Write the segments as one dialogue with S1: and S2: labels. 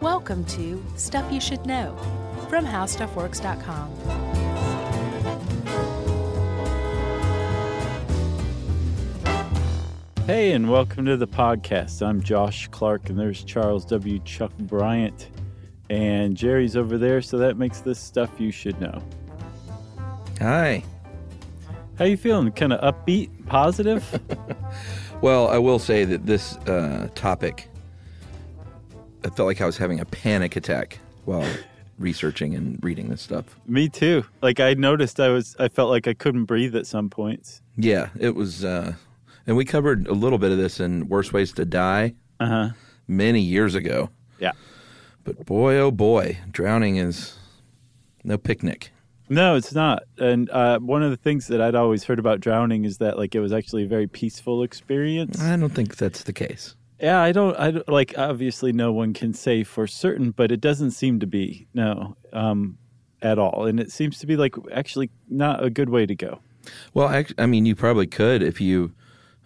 S1: Welcome to Stuff You Should Know from HowStuffWorks.com.
S2: Hey, and welcome to the podcast. I'm Josh Clark, and there's Charles W. Chuck Bryant, and Jerry's over there, so that makes this stuff you should know.
S3: Hi.
S2: How you feeling? Kind of upbeat, positive?
S3: Well, I will say that this uh, topic, I felt like I was having a panic attack while researching and reading this stuff.
S2: Me too. Like I noticed, I was, I felt like I couldn't breathe at some points.
S3: Yeah, it was, uh, and we covered a little bit of this in Worst Ways to Die
S2: Uh huh.
S3: many years ago.
S2: Yeah.
S3: But boy, oh boy, drowning is no picnic.
S2: No, it's not. And uh, one of the things that I'd always heard about drowning is that like it was actually a very peaceful experience.
S3: I don't think that's the case.
S2: Yeah, I don't. I don't, like. Obviously, no one can say for certain, but it doesn't seem to be no um, at all, and it seems to be like actually not a good way to go.
S3: Well, act- I mean, you probably could if you,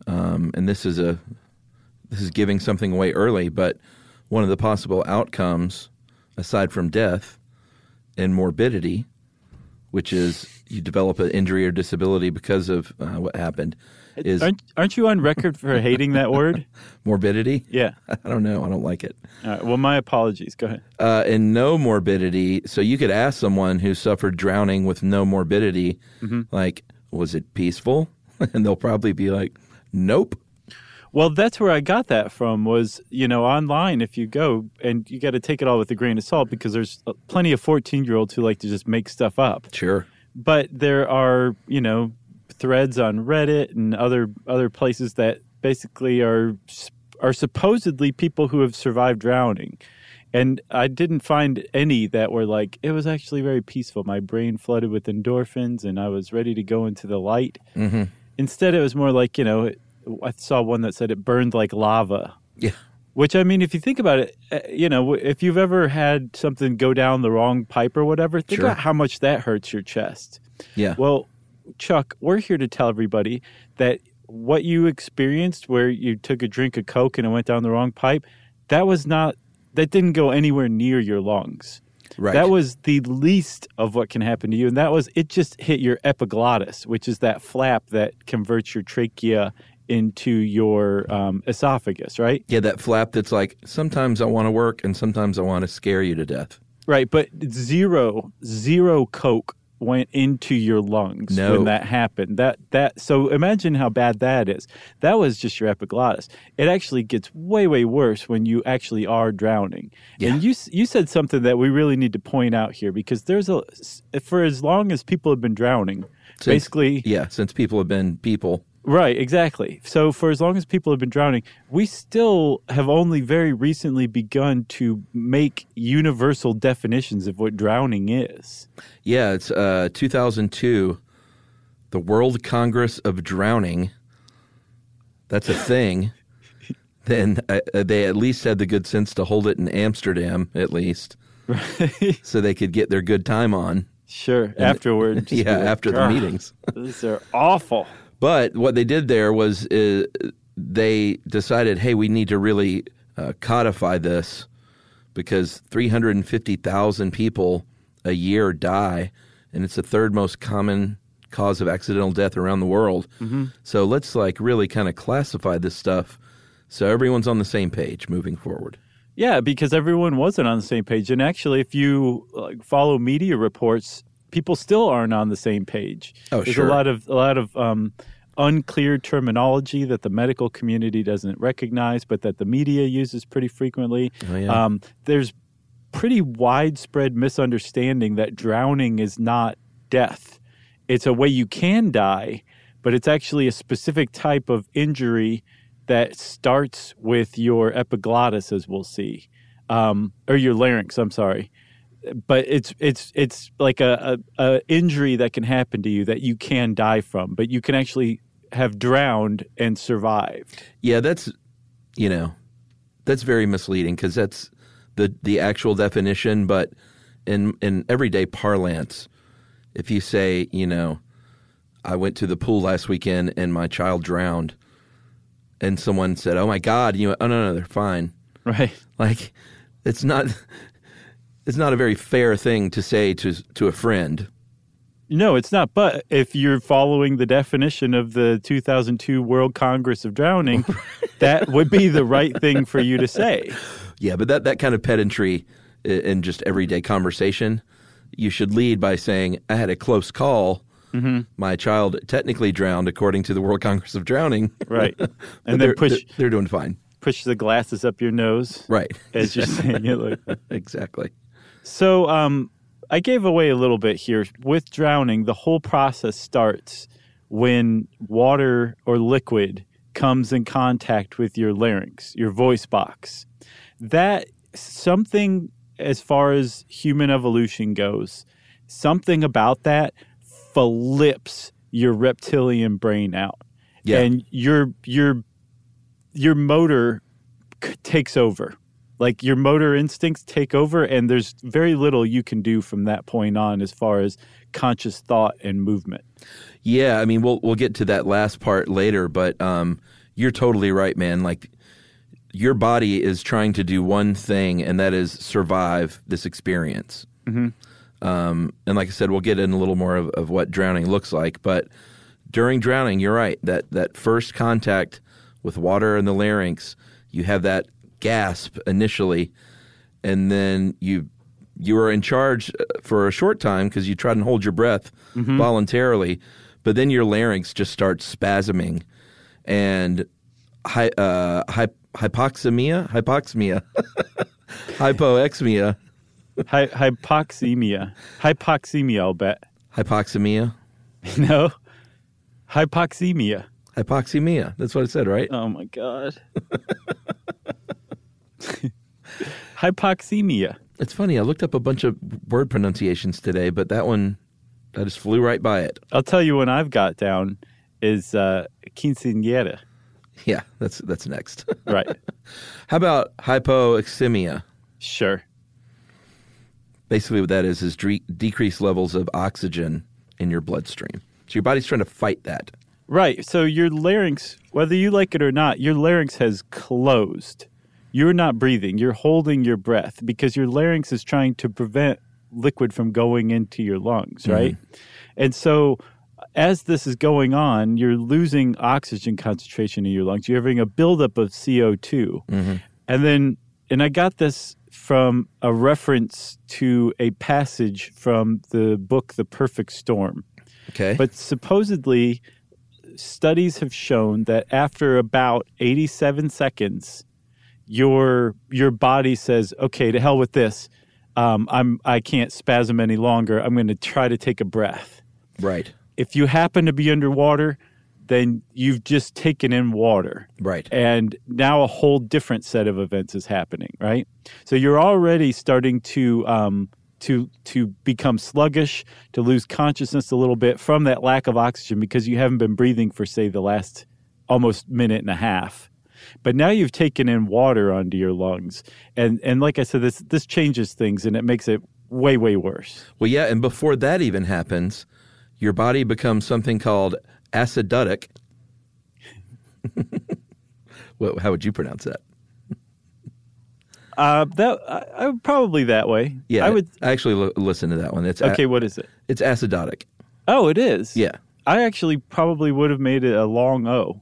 S3: um, and this is a, this is giving something away early, but one of the possible outcomes, aside from death and morbidity, which is you develop an injury or disability because of uh, what happened, is
S2: Aren't Aren't you on record for hating that word?
S3: morbidity.
S2: Yeah.
S3: I don't know. I don't like it.
S2: All right, well, my apologies. Go ahead.
S3: Uh, and no morbidity. So you could ask someone who suffered drowning with no morbidity, like, was it peaceful? And they'll probably be like, nope.
S2: Well, that's where I got that from. Was you know online if you go and you got to take it all with a grain of salt because there's plenty of fourteen year olds who like to just make stuff up.
S3: Sure.
S2: but there are you know threads on Reddit and other other places that basically are are supposedly people who have survived drowning. And I didn't find any that were like it was actually very peaceful. My brain flooded with endorphins, and I was ready to go into the light.
S3: Mm-hmm.
S2: Instead, it was more like you know, I saw one that said it burned like lava.
S3: Yeah.
S2: Which I mean, if you think about it, uh, you know, if you've ever had something go down the wrong pipe or whatever, think
S3: Sure.
S2: about how much that hurts your chest.
S3: Yeah.
S2: Well, Chuck, we're here to tell everybody that what you experienced where you took a drink of Coke and it went down the wrong pipe, that was not, that didn't go anywhere near your lungs.
S3: right.
S2: That was the least of what can happen to you. And that was, it just hit your epiglottis, which is that flap that converts your trachea into your um, esophagus, right?
S3: yeah, that flap that's like, sometimes I want to work and sometimes I want to scare you to death.
S2: Right. But zero, zero Coke went into your lungs
S3: No.
S2: when that happened. That that so imagine how bad that is. That was just your epiglottis. It actually gets way way worse when you actually are drowning. And you you said something that we really need to point out here because there's a for as long as people have been drowning,
S3: Since-
S2: basically
S3: Yeah, since people have been people.
S2: Right, exactly. So for as long as people have been drowning, we still have only very recently begun to make universal definitions of what drowning is.
S3: Yeah, it's uh, 2002, the World Congress of Drowning. That's a thing. then uh, they at least had the good sense to hold it in Amsterdam, at least,
S2: Right.
S3: so they could get their good time on.
S2: Sure. Afterward. just
S3: yeah,
S2: like,
S3: after the meetings.
S2: These are awful.
S3: But what they did there was uh, they decided, hey, we need to really uh, codify this because 350,000 people a year die, and it's the third most common cause of accidental death around the world. So let's like really kind of classify this stuff so everyone's on the same page moving forward.
S2: Yeah, because everyone wasn't on the same page. And actually, if you like, follow media reports, people still aren't on the same page.
S3: Oh,
S2: There's
S3: sure.
S2: a lot of a lot of um, unclear terminology that the medical community doesn't recognize, but that the media uses pretty frequently.
S3: Oh, yeah.
S2: um, there's pretty widespread misunderstanding that drowning is not death. It's a way you can die, but it's actually a specific type of injury that starts with your epiglottis, as we'll see, um, or your larynx. I'm sorry, but it's it's it's like a, a, a injury that can happen to you that you can die from, but you can actually have drowned and survived.
S3: Yeah, that's you know, that's very misleading because that's the the actual definition. But in in everyday parlance, if you say, you know, I went to the pool last weekend and my child drowned, and someone said, "Oh my God," you know, oh no, no, they're fine.
S2: Right.
S3: Like, it's not. It's not a very fair thing to say to to a friend.
S2: No, it's not. But if you're following the definition of the 2002 World Congress of Drowning, that would be the right thing for you to say.
S3: Yeah, but that, that kind of pedantry in just everyday conversation, you should lead by saying, I had a close call.
S2: Mm-hmm.
S3: My child technically drowned according to the World Congress of Drowning.
S2: Right. And
S3: they're,
S2: then push
S3: they're, they're doing fine.
S2: push the glasses up your nose
S3: Right.
S2: as you're saying it. Like,
S3: exactly.
S2: So um, I gave away a little bit here. With drowning, the whole process starts when water or liquid comes in contact with your larynx, your voice box. That something, as far as human evolution goes, something about that flips your reptilian brain out,
S3: Yeah.
S2: and your your your motor takes over like your motor instincts take over and there's very little you can do from that point on as far as conscious thought and movement
S3: Yeah, I mean, we'll we'll get to that last part later, but um, you're totally right, man. Like your body is trying to do one thing, and that is survive this experience. Um, and like I said, we'll get in a little more of, of what drowning looks like. But during drowning, you're right that that first contact with water in the larynx, you have that gasp initially, and then you you are in charge uh, for a short time because you try and hold your breath voluntarily, but then your larynx just starts spasming, and hy, uh, hy, hypoxemia, hypoxemia, hypoxemia,
S2: Hy- hypoxemia. Hypoxemia i'll bet.
S3: Hypoxemia,
S2: no. Hypoxemia.
S3: Hypoxemia. That's what I said, right?
S2: oh my god hypoxemia
S3: It's funny. I looked up a bunch of word pronunciations today, but that one, I just flew right by it.
S2: i'll tell you when i've got down is uh quinceanera
S3: Yeah, that's that's next.
S2: right
S3: How about hypoxemia?
S2: sure
S3: Basically, what that is is dre- decreased levels of oxygen in your bloodstream. So your body's trying to fight that.
S2: Right. So your larynx, whether you like it or not, your larynx has closed. You're not breathing. You're holding your breath because your larynx is trying to prevent liquid from going into your lungs, mm-hmm. right? And so as this is going on, you're losing oxygen concentration in your lungs. You're having a buildup of CO2. Mm-hmm. And then, and I got this from a reference to a passage from the book The Perfect Storm.
S3: Okay.
S2: But supposedly, studies have shown that after about 87 seconds, your your body says, "Okay, to hell with this. Um, I'm I can't spasm any longer. I'm going to try to take a breath."
S3: right.
S2: If you happen to be underwater, then you've just taken in water
S3: Right.
S2: and now a whole different set of events is happening right so you're already starting to um, to to become sluggish to lose consciousness a little bit from that lack of oxygen because you haven't been breathing for say the last almost minute and a half but now you've taken in water onto your lungs and and like i said this this changes things and it makes it way way worse
S3: Well, yeah, and before that even happens, your body becomes something called acidotic. well, how would you pronounce that?
S2: uh that I, I would probably that way
S3: Yeah,
S2: i would
S3: I actually l- listen to that one. It's a-
S2: okay what is it
S3: it's acidotic.
S2: oh it is
S3: Yeah,
S2: I actually probably would have made it a long O.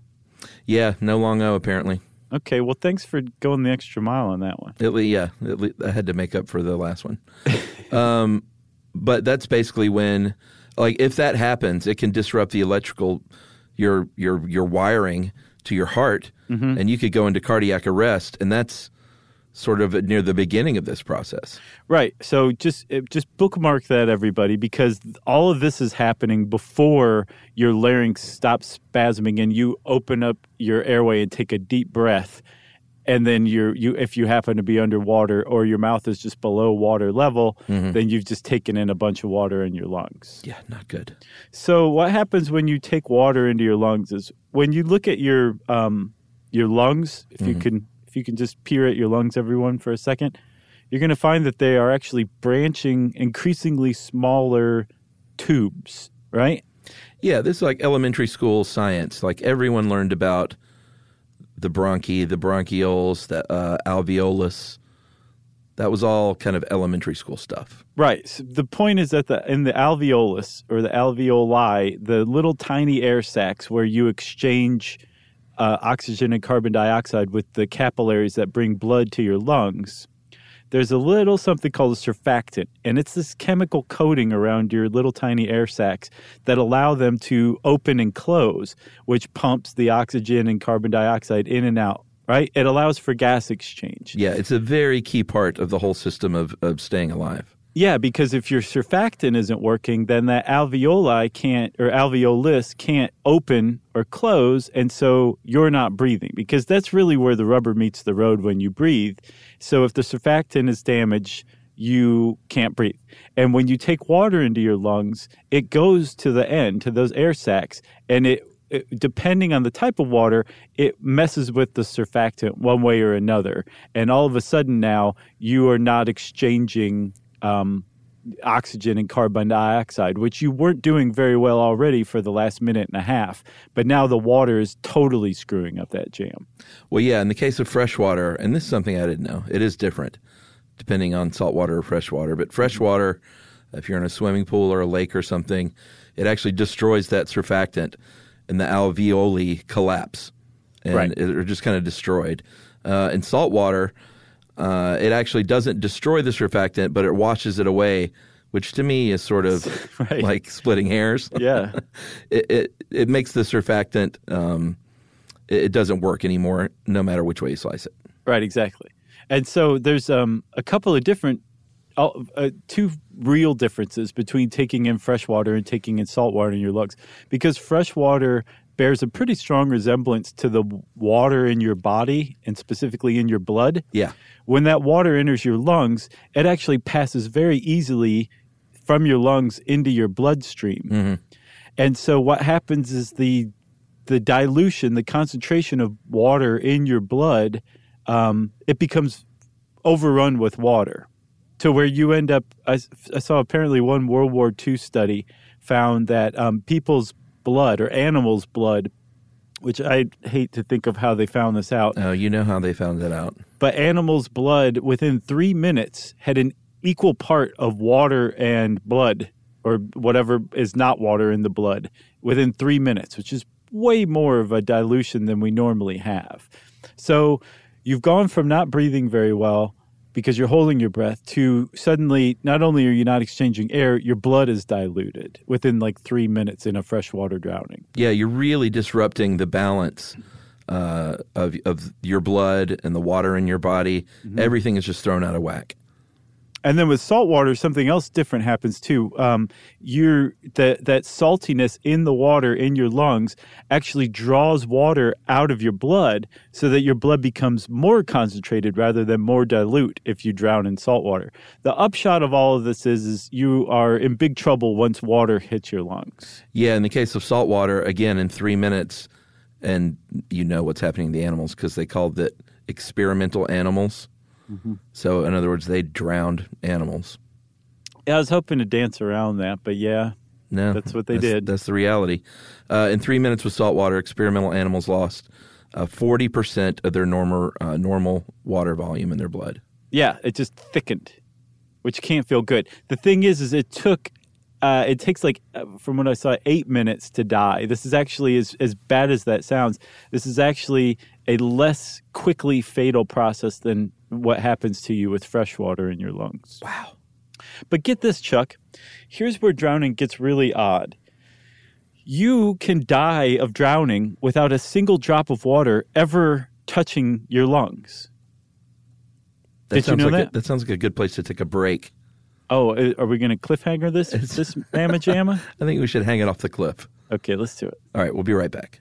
S3: yeah. No long O apparently.
S2: Okay, well, thanks for going the extra mile on that one.
S3: At le- yeah, le- I had to make up for the last one. um, but that's basically when, like, if that happens, it can disrupt the electrical, your your your wiring to your heart, and you could go into cardiac arrest, and that's sort of near the beginning of this process.
S2: Right. So just uh, just bookmark that, everybody, because all of this is happening before your larynx stops spasming and you open up your airway and take a deep breath. And then you're you if you happen to be underwater or your mouth is just below water level, then you've just taken in a bunch of water in your lungs.
S3: Yeah, not good.
S2: So what happens when you take water into your lungs is when you look at your um, your lungs, if you can if you can just peer at your lungs, everyone, for a second, you're going to find that they are actually branching increasingly smaller tubes, right?
S3: Yeah, this is like elementary school science. Like everyone learned about the bronchi, the bronchioles, the uh, alveolus. That was all kind of elementary school stuff.
S2: Right. So the point is that the in the alveolus or the alveoli, the little tiny air sacs where you exchange uh, oxygen and carbon dioxide with the capillaries that bring blood to your lungs, there's a little something called a surfactant, and it's this chemical coating around your little tiny air sacs that allow them to open and close, which pumps the oxygen and carbon dioxide in and out. Right? It allows for gas exchange.
S3: Yeah, it's a very key part of the whole system of, of staying alive.
S2: Yeah, because if your surfactant isn't working, then that alveoli can't or alveolus can't open or close, and so you're not breathing because that's really where the rubber meets the road when you breathe. So if the surfactant is damaged, you can't breathe. And when you take water into your lungs, it goes to the end to those air sacs, and it, depending on the type of water, it messes with the surfactant one way or another, and all of a sudden now you are not exchanging um, oxygen and carbon dioxide, which you weren't doing very well already for the last minute and a half. But now the water is totally screwing up that jam.
S3: Well, yeah, in the case of freshwater, and this is something I didn't know, it is different depending on saltwater or freshwater. But freshwater, if you're in a swimming pool or a lake or something, it actually destroys that surfactant and the alveoli collapse and
S2: Right.
S3: are just kind of destroyed. Uh, in saltwater, uh, it actually doesn't destroy the surfactant, but it washes it away, which to me is sort of
S2: Right.
S3: like splitting hairs.
S2: Yeah.
S3: it, it it makes the surfactant um, it, it doesn't work anymore, no matter which way you slice it.
S2: Right, exactly. And so there's um, a couple of different, uh, uh, two real differences between taking in fresh water and taking in salt water in your lungs. Because fresh water bears a pretty strong resemblance to the water in your body and specifically in your blood.
S3: Yeah,
S2: When that water enters your lungs, it actually passes very easily from your lungs into your bloodstream. And so what happens is the the dilution, the concentration of water in your blood, um, it becomes overrun with water to where you end up. I, I saw apparently one World War II study found that um, people's blood or animals' blood, which I hate to think of how they found this out,
S3: oh, you know how they found that out.
S2: but animals' blood within three minutes had an equal part of water and blood, or whatever is not water in the blood, within three minutes, which is way more of a dilution than we normally have. So you've gone from not breathing very well because you're holding your breath to suddenly not only are you not exchanging air, your blood is diluted within like three minutes in a freshwater drowning.
S3: Yeah, you're really disrupting the balance uh, of of your blood and the water in your body. Everything is just thrown out of whack.
S2: And then with salt water, something else different happens too. Um, that that saltiness in the water in your lungs actually draws water out of your blood, so that your blood becomes more concentrated rather than more dilute if you drown in salt water. The upshot of all of this is, is you are in big trouble once water hits your lungs.
S3: Yeah, in the case of salt water, again in three minutes, and you know what's happening to the animals because they called it experimental animals. So, in other words, they drowned animals.
S2: Yeah, I was hoping to dance around that, but yeah,
S3: No,
S2: That's what they did.
S3: That's the reality. Uh, in three minutes with salt water, experimental animals lost uh, forty percent of their normal uh, normal water volume in their blood.
S2: Yeah, it just thickened, which can't feel good. The thing is, is it took, uh, it takes like, uh, from what I saw, eight minutes to die. This is actually as as bad as that sounds. This is actually a less quickly fatal process than what happens to you with fresh water in your lungs.
S3: Wow.
S2: But get this, Chuck. Here's where drowning gets really odd. You can die of drowning without a single drop of water ever touching your lungs.
S3: That
S2: Did you
S3: sounds
S2: know
S3: like
S2: that?
S3: A, that sounds like a good place to take a break.
S2: Oh, uh, are we going to cliffhanger this? Is this mamma jamma?
S3: I think we should hang it off the cliff.
S2: Okay, let's do it.
S3: All right, we'll be right back.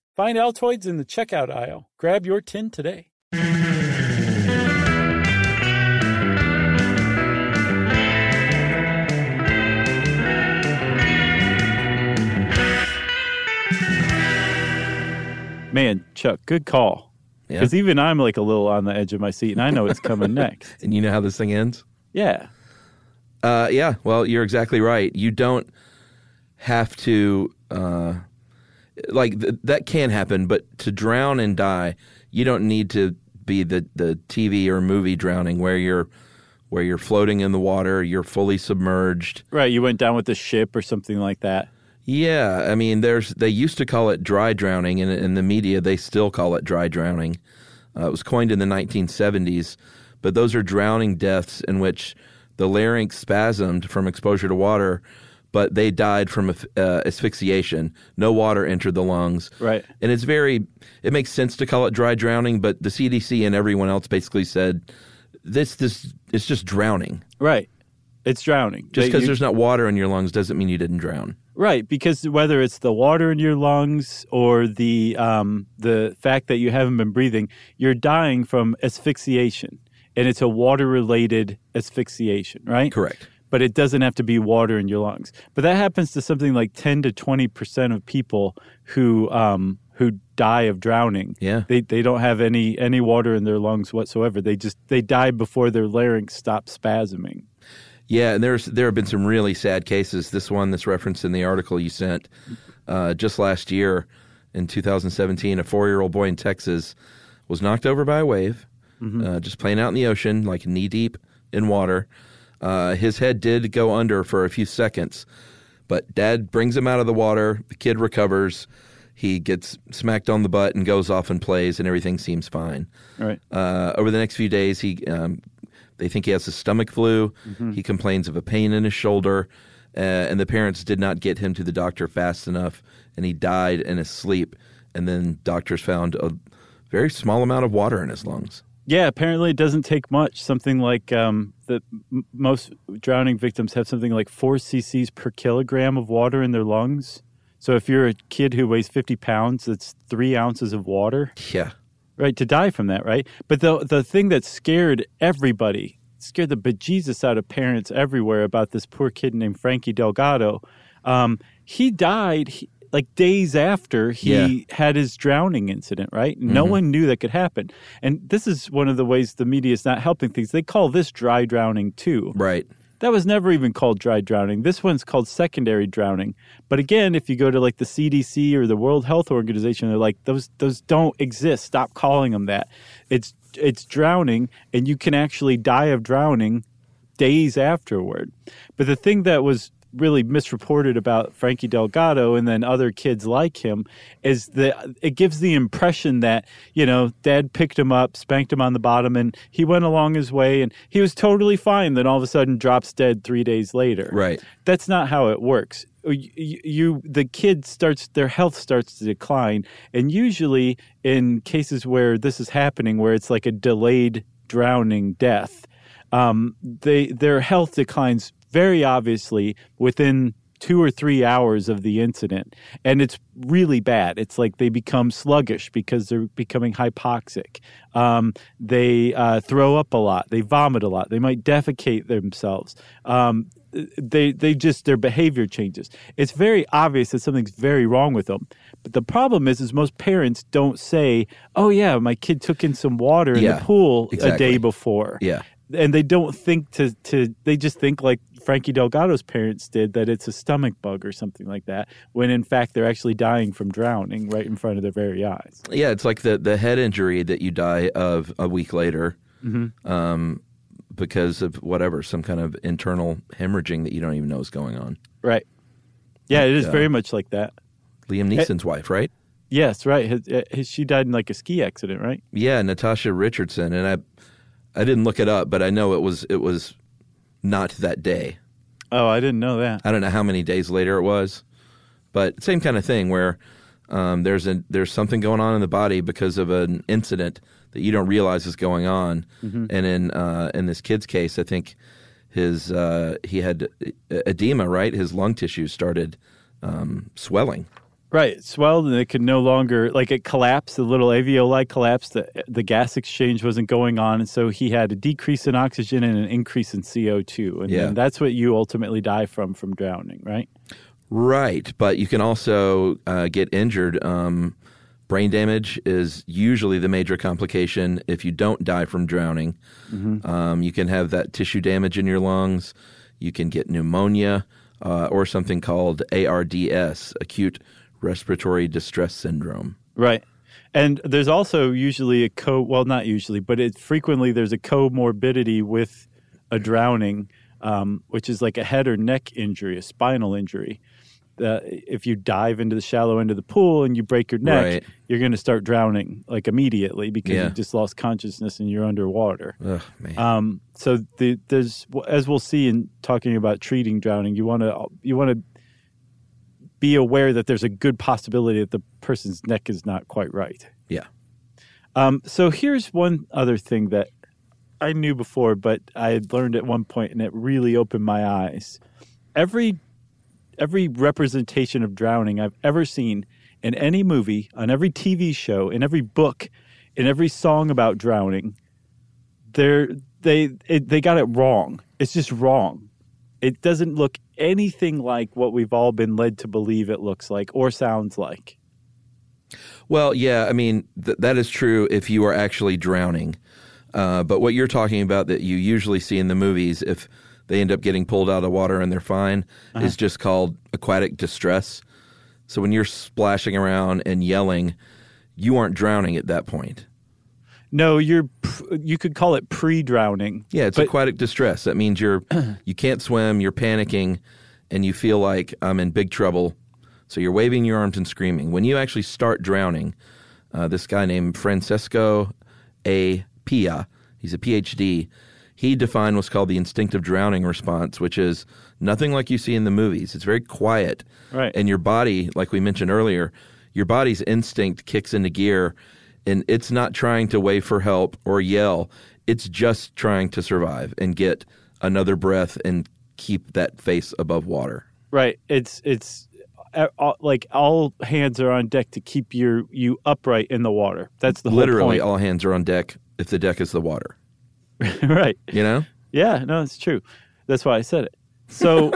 S2: Find Altoids in the checkout aisle. Grab your tin today. Man, Chuck, good call.
S3: Yeah.
S2: Because even I'm like a little on the edge of my seat, and I know it's coming next.
S3: And you know how this thing ends?
S2: Yeah.
S3: Uh, yeah, well, you're exactly right. You don't have to, uh, like, th- that can happen, but to drown and die, you don't need to be the, the TV or movie drowning where you're where you're floating in the water, you're fully submerged.
S2: Right. You went down with the ship or something like that.
S3: Yeah, I mean, there's they used to call it dry drowning, and in the media they still call it dry drowning. Uh, it was coined in the 1970s, but those are drowning deaths in which the larynx spasmed from exposure to water, but they died from uh, asphyxiation. No water entered the lungs.
S2: Right.
S3: And it's very, it makes sense to call it dry drowning, but the CDC and everyone else basically said this, this, it's just drowning.
S2: Right. It's drowning.
S3: Just because there's not water in your lungs doesn't mean you didn't drown.
S2: Right, because whether it's the water in your lungs or the um, the fact that you haven't been breathing, you're dying from asphyxiation, and it's a water related asphyxiation, right?
S3: Correct.
S2: But it doesn't have to be water in your lungs. But that happens to something like ten to twenty percent of people who um, who die of drowning.
S3: Yeah.
S2: they they don't have any any water in their lungs whatsoever. They just they die before their larynx stops spasming.
S3: Yeah, and there's there have been some really sad cases. This one that's referenced in the article you sent uh, just last year in 2017, a four year old boy in Texas was knocked over by a wave, uh, just playing out in the ocean, like knee deep in water. Uh, his head did go under for a few seconds, but dad brings him out of the water. The kid recovers. He gets smacked on the butt and goes off and plays, and everything seems fine.
S2: Right.
S3: Uh, over the next few days, he um, they think he has a stomach flu. He complains of a pain in his shoulder, uh, and the parents did not get him to the doctor fast enough, and he died in his sleep. And then doctors found a very small amount of water in his lungs.
S2: Yeah, apparently it doesn't take much. Something like um, the m- most drowning victims have something like four cc's per kilogram of water in their lungs. So if you're a kid who weighs 50 pounds, that's three ounces of water,
S3: Yeah,
S2: right? To die from that, right? But the the thing that scared everybody, scared the bejesus out of parents everywhere about this poor kid named Frankie Delgado. Um, he died. He, like days after he
S3: Yeah.
S2: had his drowning incident, right? No mm-hmm. one knew that could happen. And this is one of the ways the media is not helping things. They call this dry drowning too.
S3: right.
S2: That was never even called dry drowning. This one's called secondary drowning. But again, if you go to like the CDC or the World Health Organization, they're like those those don't exist. Stop calling them that. It's it's drowning, and you can actually die of drowning days afterward. But the thing that was really misreported about Frankie Delgado and then other kids like him is that it gives the impression that, you know, dad picked him up, spanked him on the bottom, and he went along his way and he was totally fine, then all of a sudden drops dead three days later.
S3: Right.
S2: That's not how it works. You, you the kid starts their health starts to decline and usually in cases where this is happening where it's like a delayed drowning death um, they their health declines very obviously within two or three hours of the incident. And it's really bad. It's like they become sluggish because they're becoming hypoxic. Um, they uh, throw up a lot. They vomit a lot. They might defecate themselves. Um, they they just their behavior changes. It's very obvious that something's very wrong with them. But the problem is, is most parents don't say, "Oh yeah, my kid took in some water in
S3: Yeah,
S2: the pool
S3: exactly.
S2: a day before."
S3: Yeah.
S2: And they don't think to to they just think like Frankie Delgado's parents did that it's a stomach bug or something like that when in fact they're actually dying from drowning right in front of their very eyes.
S3: Yeah, it's like the the head injury that you die of a week later, um, because of whatever some kind of internal hemorrhaging that you don't even know is going on.
S2: Right. Yeah, it is
S3: uh,
S2: very much like that.
S3: Liam Neeson's wife, right?
S2: Yes, right. His, uh, his, she died in like a ski accident, right?
S3: Yeah, Natasha Richardson, and I I didn't look it up, but I know it was it was not that day.
S2: Oh, I didn't know that.
S3: I don't know how many days later it was, but same kind of thing where um, there's a there's something going on in the body because of an incident that you don't realize is going on. And in uh, in this kid's case, I think his uh, he had edema, right? His lung tissue started um, swelling.
S2: Right, it swelled and it could no longer like it collapsed. The little alveoli collapsed. The, the gas exchange wasn't going on, and so he had a decrease in oxygen and an increase in CO two, and
S3: Yeah.
S2: that's what you ultimately die from from drowning, right?
S3: Right, but you can also uh, get injured. Um, brain damage is usually the major complication if you don't die from drowning. Um, you can have that tissue damage in your lungs. You can get pneumonia uh, or something called ARDS, acute respiratory distress syndrome.
S2: Right. And there's also usually a co well not usually, but it frequently there's a comorbidity with a drowning, um, which is like a head or neck injury, a spinal injury. Uh, if you dive into the shallow end of the pool and you break your neck,
S3: Right.
S2: you're going to start drowning like immediately because
S3: Yeah.
S2: you just lost consciousness and you're underwater.
S3: Ugh.
S2: Um, so the, there's as we'll see in talking about treating drowning, you want to you want to be aware that there's a good possibility that the person's neck is not quite right.
S3: yeah.
S2: Um, so here's one other thing that I knew before, but I had learned at one point, and it really opened my eyes. Every every representation of drowning I've ever seen in any movie, on every TV show, in every book, in every song about drowning, they're they it, they got it wrong. It's just wrong. It doesn't look anything like what we've all been led to believe it looks like or sounds like.
S3: Well, yeah, I mean, th- that is true if you are actually drowning. Uh, but what you're talking about that you usually see in the movies, if they end up getting pulled out of water and they're fine, is just called aquatic distress. So when you're splashing around and yelling, you aren't drowning at that point.
S2: No, you're you could call it pre-drowning.
S3: Yeah, it's
S2: But-
S3: aquatic distress. That means you're you can't swim, you're panicking, and you feel like I'm in big trouble. So you're waving your arms and screaming. When you actually start drowning, uh, this guy named Francesco A. Pia, he's a PhD. He defined what's called the instinctive drowning response, which is nothing like you see in the movies. It's very quiet,
S2: Right.
S3: And your body, like we mentioned earlier, your body's instinct kicks into gear, and it's not trying to wave for help or yell. It's just trying to survive and get another breath and keep that face above water.
S2: Right. It's it's uh, like all hands are on deck to keep your you upright in the water. That's the whole
S3: Literally, all hands are on deck if the deck is the water.
S2: right.
S3: You know?
S2: Yeah. No, it's true. That's why I said it. So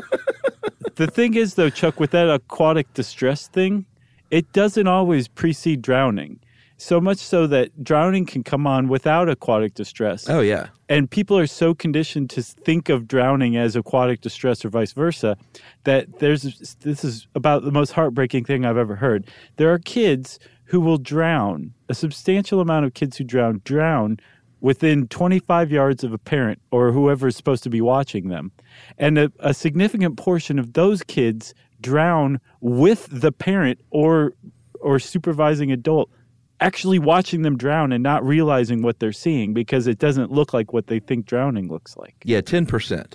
S2: the thing is, though, Chuck, with that aquatic distress thing, it doesn't always precede drowning. So much so that drowning can come on without aquatic distress.
S3: Oh yeah.
S2: And people are so conditioned to think of drowning as aquatic distress or vice versa that there's this is about the most heartbreaking thing I've ever heard. There are kids who will drown, a substantial amount of kids who drown, drown within 25 yards of a parent or whoever is supposed to be watching them. And a, a significant portion of those kids drown with the parent or or supervising adult actually watching them drown and not realizing what they're seeing because it doesn't look like what they think drowning looks like.
S3: Yeah, 10%.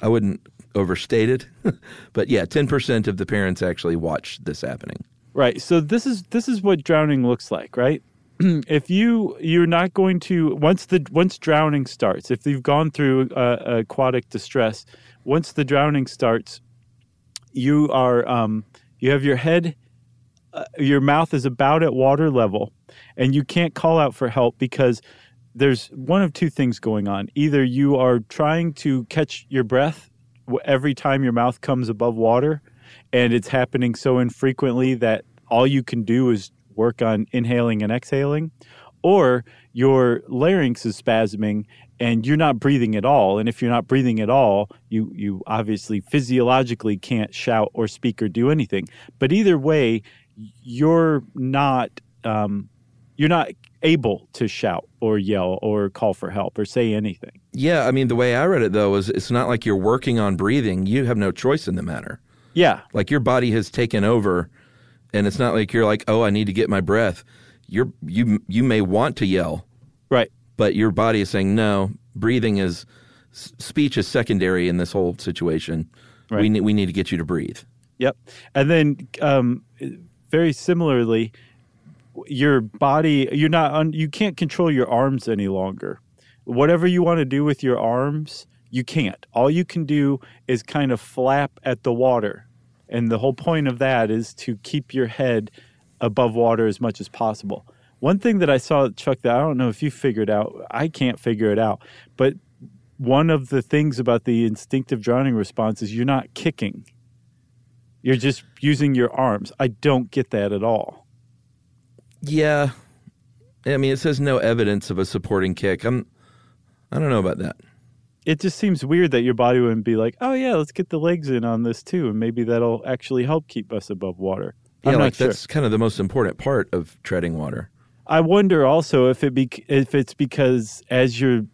S3: I wouldn't overstate it, but yeah, 10% of the parents actually watch this happening.
S2: Right. So this is this is what drowning looks like, right? if you you're not going to once the once drowning starts, if you've gone through uh, aquatic distress, once the drowning starts, you are um, you have your head uh, your mouth is about at water level and you can't call out for help because there's one of two things going on. Either you are trying to catch your breath every time your mouth comes above water and it's happening so infrequently that all you can do is work on inhaling and exhaling or your larynx is spasming and you're not breathing at all and if you're not breathing at all you you obviously physiologically can't shout or speak or do anything. But either way you're not um, you're not able to shout or yell or call for help or say anything.
S3: Yeah, I mean the way I read it though is it's not like you're working on breathing. You have no choice in the matter.
S2: Yeah.
S3: Like your body has taken over and it's not like you're like, "Oh, I need to get my breath." You're you you may want to yell.
S2: Right.
S3: But your body is saying, "No, breathing is speech is secondary in this whole situation. Right. We need we need to get you to breathe."
S2: Yep. And then um, very similarly, your body you're not un, you can't control your arms any longer. Whatever you want to do with your arms, you can't. All you can do is kind of flap at the water. And the whole point of that is to keep your head above water as much as possible. One thing that I saw, Chuck, that I don't know if you figured out, I can't figure it out, but one of the things about the instinctive drowning response is you're not kicking. You're just using your arms. I don't get that at all.
S3: Yeah. I mean, it says no evidence of a supporting kick. I'm, I don't know about that.
S2: It just seems weird that your body wouldn't be like, oh, yeah, let's get the legs in on this too. And maybe that'll actually help keep us above water.
S3: Yeah,
S2: I'm
S3: like
S2: sure.
S3: that's kind of the most important part of treading water.
S2: I wonder also if it be, if it's because as you're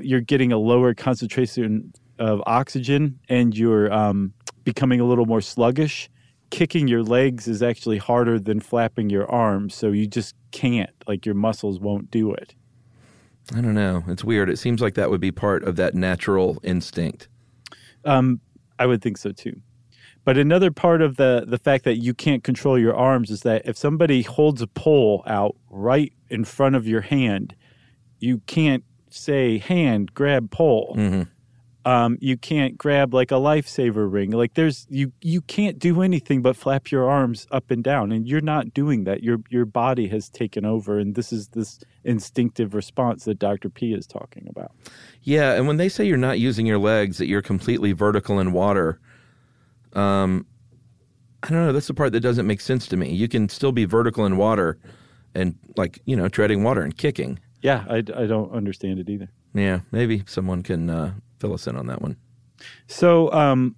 S2: you're getting a lower concentration of oxygen and you're um, becoming a little more sluggish, kicking your legs is actually harder than flapping your arms. So you just can't, like your muscles won't do it.
S3: I don't know. It's weird. It seems like that would be part of that natural instinct.
S2: Um, I would think so too. But another part of the the fact that you can't control your arms is that if somebody holds a pole out right in front of your hand, you can't say hand grab pole.
S3: Mm-hmm
S2: um, you can't grab like a lifesaver ring. Like there's you you can't do anything but flap your arms up and down, and you're not doing that. Your your body has taken over, and this is this instinctive response that Dr. Pia is talking about.
S3: Yeah, and when they say you're not using your legs, that you're completely vertical in water, um, I don't know. That's the part that doesn't make sense to me. You can still be vertical in water, and like you know, treading water and kicking.
S2: Yeah, I, I don't understand it either.
S3: Yeah, maybe someone can uh, fill us in on that one.
S2: So um,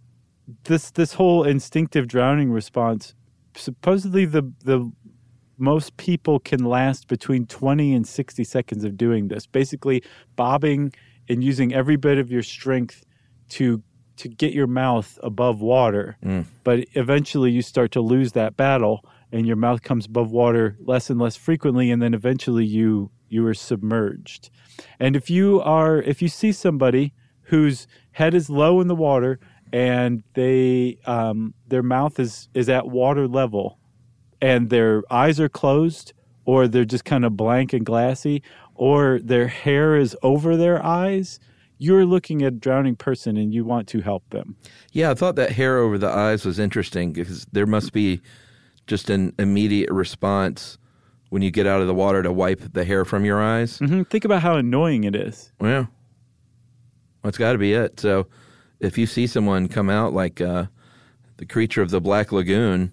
S2: this this whole instinctive drowning response, supposedly the the most people can last between 20 and 60 seconds of doing this basically bobbing and using every bit of your strength to to get your mouth above water
S3: mm.
S2: but eventually you start to lose that battle and your mouth comes above water less and less frequently and then eventually you you are submerged and if you are if you see somebody whose head is low in the water and they um, their mouth is is at water level and their eyes are closed or they're just kind of blank and glassy or their hair is over their eyes you're looking at a drowning person and you want to help them.
S3: Yeah i thought that hair over the eyes was interesting because there must be just an immediate response when you get out of the water to wipe the hair from your eyes.
S2: Mm-hmm. think about how annoying it is.
S3: Yeah that's got to be it. So if you see someone come out like uh, the creature of the Black Lagoon,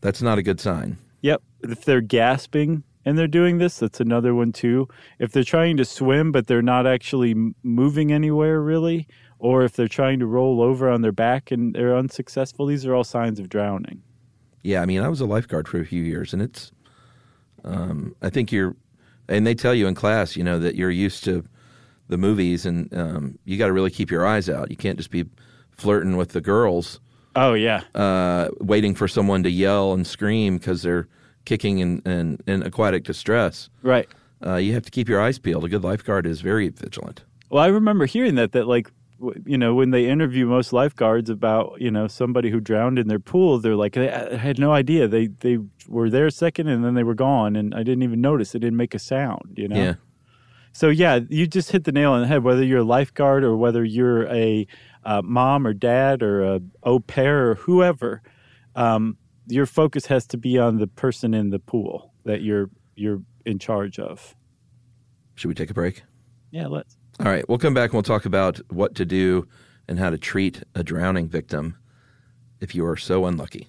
S3: that's not a good sign.
S2: Yep. If they're gasping and they're doing this, that's another one too. If they're trying to swim but they're not actually moving anywhere really, or if they're trying to roll over on their back and they're unsuccessful, these are all signs of drowning.
S3: Yeah, I mean, I was a lifeguard for a few years, and it's. Um, I think you're, and they tell you in class, you know, that you're used to the movies, and um, you got to really keep your eyes out. You can't just be flirting with the girls,
S2: Oh yeah.
S3: uh, waiting for someone to yell and scream because they're kicking in, in, in aquatic distress.
S2: Right.
S3: Uh, you have to keep your eyes peeled. A good lifeguard is very vigilant.
S2: Well, I remember hearing that that like you know when they interview most lifeguards about you know somebody who drowned in their pool, they're like I I had no idea they they were there a second and then they were gone and I didn't even notice it didn't make a sound. You know.
S3: Yeah.
S2: So yeah, you just hit the nail on the head. Whether you're a lifeguard or whether you're a uh, mom or dad or a au pair or whoever, um, your focus has to be on the person in the pool that you're you're in charge of.
S3: Should we take a break?
S2: Yeah, let's.
S3: All right, we'll come back and we'll talk about what to do and how to treat a drowning victim if you are so unlucky.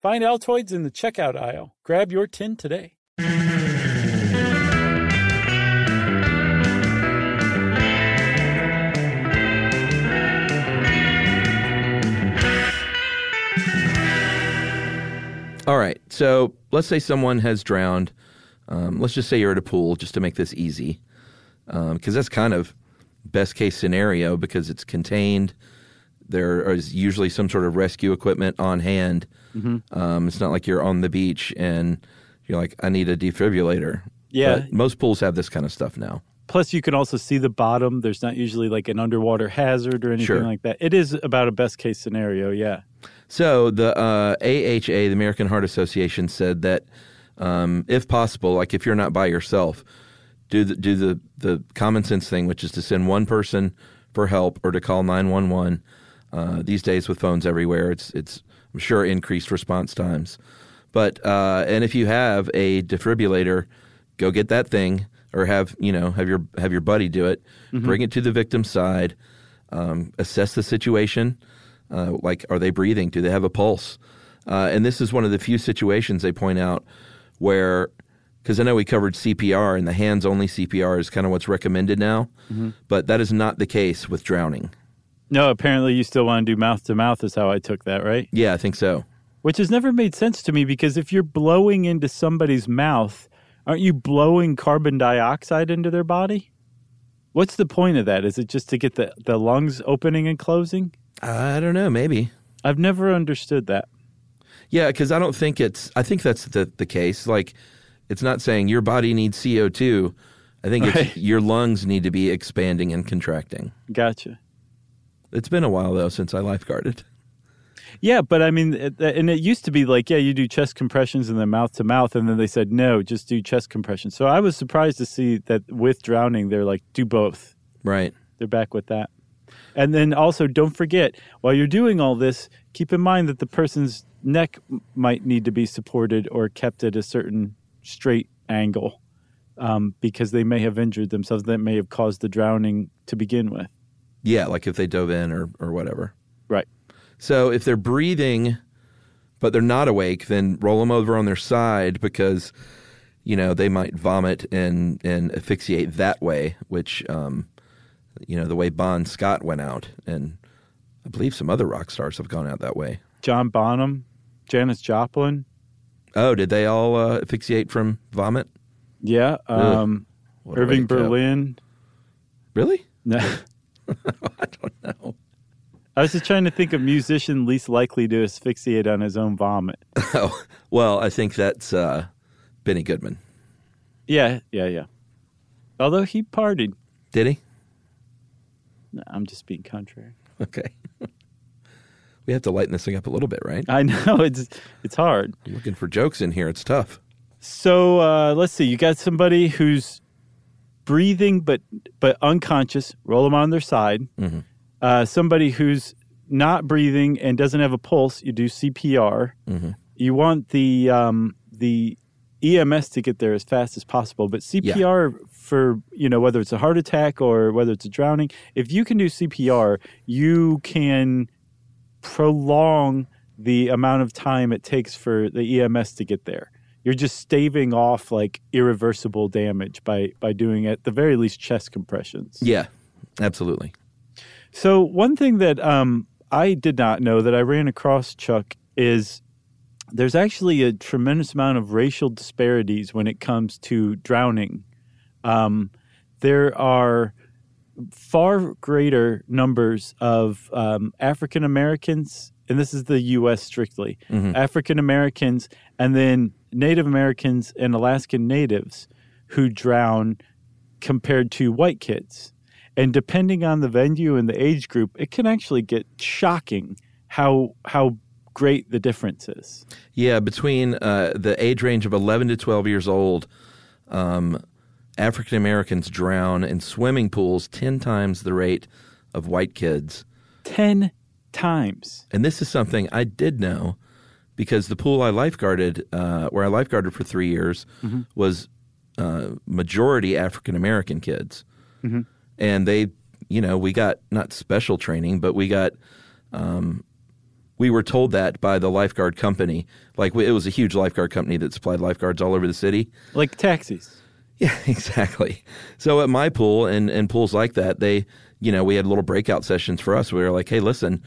S2: Find Altoids in the checkout aisle. Grab your tin today.
S3: All right. So let's say someone has drowned. Um, let's just say you're at a pool, just to make this easy, because that's kind of best case scenario because it's contained. There is usually some sort of rescue equipment on hand. Um, it's not like you're on the beach and you're like, I need a defibrillator.
S2: Yeah.
S3: But most pools have this kind of stuff now.
S2: Plus, you can also see the bottom. There's not usually like an underwater hazard or anything
S3: Sure.
S2: like that. It is about a best case scenario, yeah.
S3: So the uh, AHA, the American Heart Association, said that um, if possible, like if you're not by yourself, do the do the the common sense thing, which is to send one person for help or to call nine one one. These days, with phones everywhere, it's it's I'm sure increased response times. But uh, and if you have a defibrillator, go get that thing, or have you know have your have your buddy do it. Bring it to the victim's side. Um, assess the situation. Uh, like, are they breathing? Do they have a pulse? Uh, and this is one of the few situations they point out where, because I know we covered CPR and the hands only CPR is kind of what's recommended now, but that is not the case with drowning.
S2: No, apparently you still want to do mouth to mouth, is how I took that, right?
S3: Yeah, I think so.
S2: Which has never made sense to me because if you're blowing into somebody's mouth, aren't you blowing carbon dioxide into their body? What's the point of that? Is it just to get the, the lungs opening and closing?
S3: I don't know, maybe.
S2: I've never understood that.
S3: Yeah, because I don't think it's. I think that's the the case. Like, it's not saying your body needs CO two. I think it's
S2: Right.
S3: your lungs need to be expanding and contracting.
S2: Gotcha.
S3: It's been a while though since I lifeguarded.
S2: Yeah, but I mean, it, and it used to be like, yeah, you do chest compressions and then mouth to mouth, and then they said no, just do chest compressions. So I was surprised to see that with drowning, they're like, do both.
S3: Right.
S2: They're back with that. And then also, don't forget, while you're doing all this, keep in mind that the person's neck might need to be supported or kept at a certain straight angle um, because they may have injured themselves. That may have caused the drowning to begin with.
S3: Yeah, like if they dove in or, or whatever.
S2: Right.
S3: So if they're breathing, but they're not awake, then roll them over on their side because, you know, they might vomit and, and asphyxiate that way, which, um, you know, the way Bon Scott went out. And I believe some other rock stars have gone out that way.
S2: John Bonham, Janis Joplin.
S3: Oh, did they all uh, asphyxiate from vomit?
S2: Yeah. Um,
S3: What a way
S2: Irving. Berlin.
S3: Really?
S2: No.
S3: I don't know.
S2: I was just trying to think of musician least likely to asphyxiate on his own vomit.
S3: Oh, well, I think that's uh, Benny Goodman.
S2: Yeah, yeah, yeah. Although he partied.
S3: Did he?
S2: No, I'm just being contrary.
S3: Okay. we have to lighten this thing up a little bit, right?
S2: I know it's it's hard.
S3: Looking for jokes in here. It's tough.
S2: So uh, let's see. You got somebody who's breathing but but unconscious. Roll them on their side.
S3: Mhm.
S2: Uh, somebody who's not breathing and doesn't have a pulse. You do CPR.
S3: Mhm.
S2: You want the um, the EMS to get there as fast as possible. But CPR for you know whether it's a heart attack or whether it's a drowning, if you can do CPR, you can prolong the amount of time it takes for the EMS to get there. You're just staving off like irreversible damage by by doing at the very least chest compressions.
S3: Yeah, absolutely.
S2: So one thing that um, I did not know that I ran across Chuck is there's actually a tremendous amount of racial disparities when it comes to drowning. Um, there are far greater numbers of um, African Americans, and this is the U.S. strictly African Americans, and then Native Americans and Alaskan Natives who drown compared to white kids. And depending on the venue and the age group, it can actually get shocking how how great the difference is.
S3: Yeah, between uh, the age range of 11 to 12 years old, um, African Americans drown in swimming pools 10 times the rate of white kids.
S2: Ten times.
S3: And this is something I did know because the pool I lifeguarded, uh, where I lifeguarded for three years, was uh, majority African American kids. And they, you know, we got not special training, but we got, um, we were told that by the lifeguard company. Like it was a huge lifeguard company that supplied lifeguards all over the city.
S2: Like taxis.
S3: Yeah, exactly. So at my pool and, and pools like that, they, you know, we had little breakout sessions for us. We were like, hey, listen,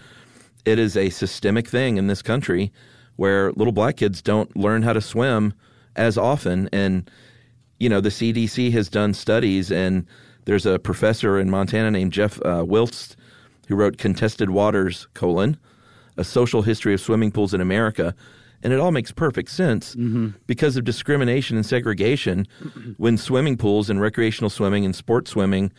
S3: it is a systemic thing in this country where little black kids don't learn how to swim as often. And, you know, the CDC has done studies, and there's a professor in Montana named Jeff uh, Wiltse who wrote Contested Waters, colon, a social history of swimming pools in America. And it all makes perfect sense because of discrimination and segregation. when swimming pools and recreational swimming and sports swimming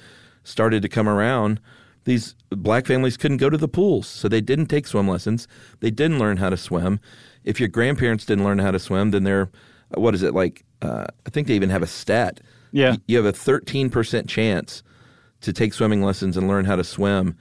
S3: started to come around, these black families couldn't go to the pools. So they didn't take swim lessons. They didn't learn how to swim. If your grandparents didn't learn how to swim, then they're, what is it, like, uh, I think they even have a stat.
S2: Yeah.
S3: You have a 13% chance to take swimming lessons and learn how to swim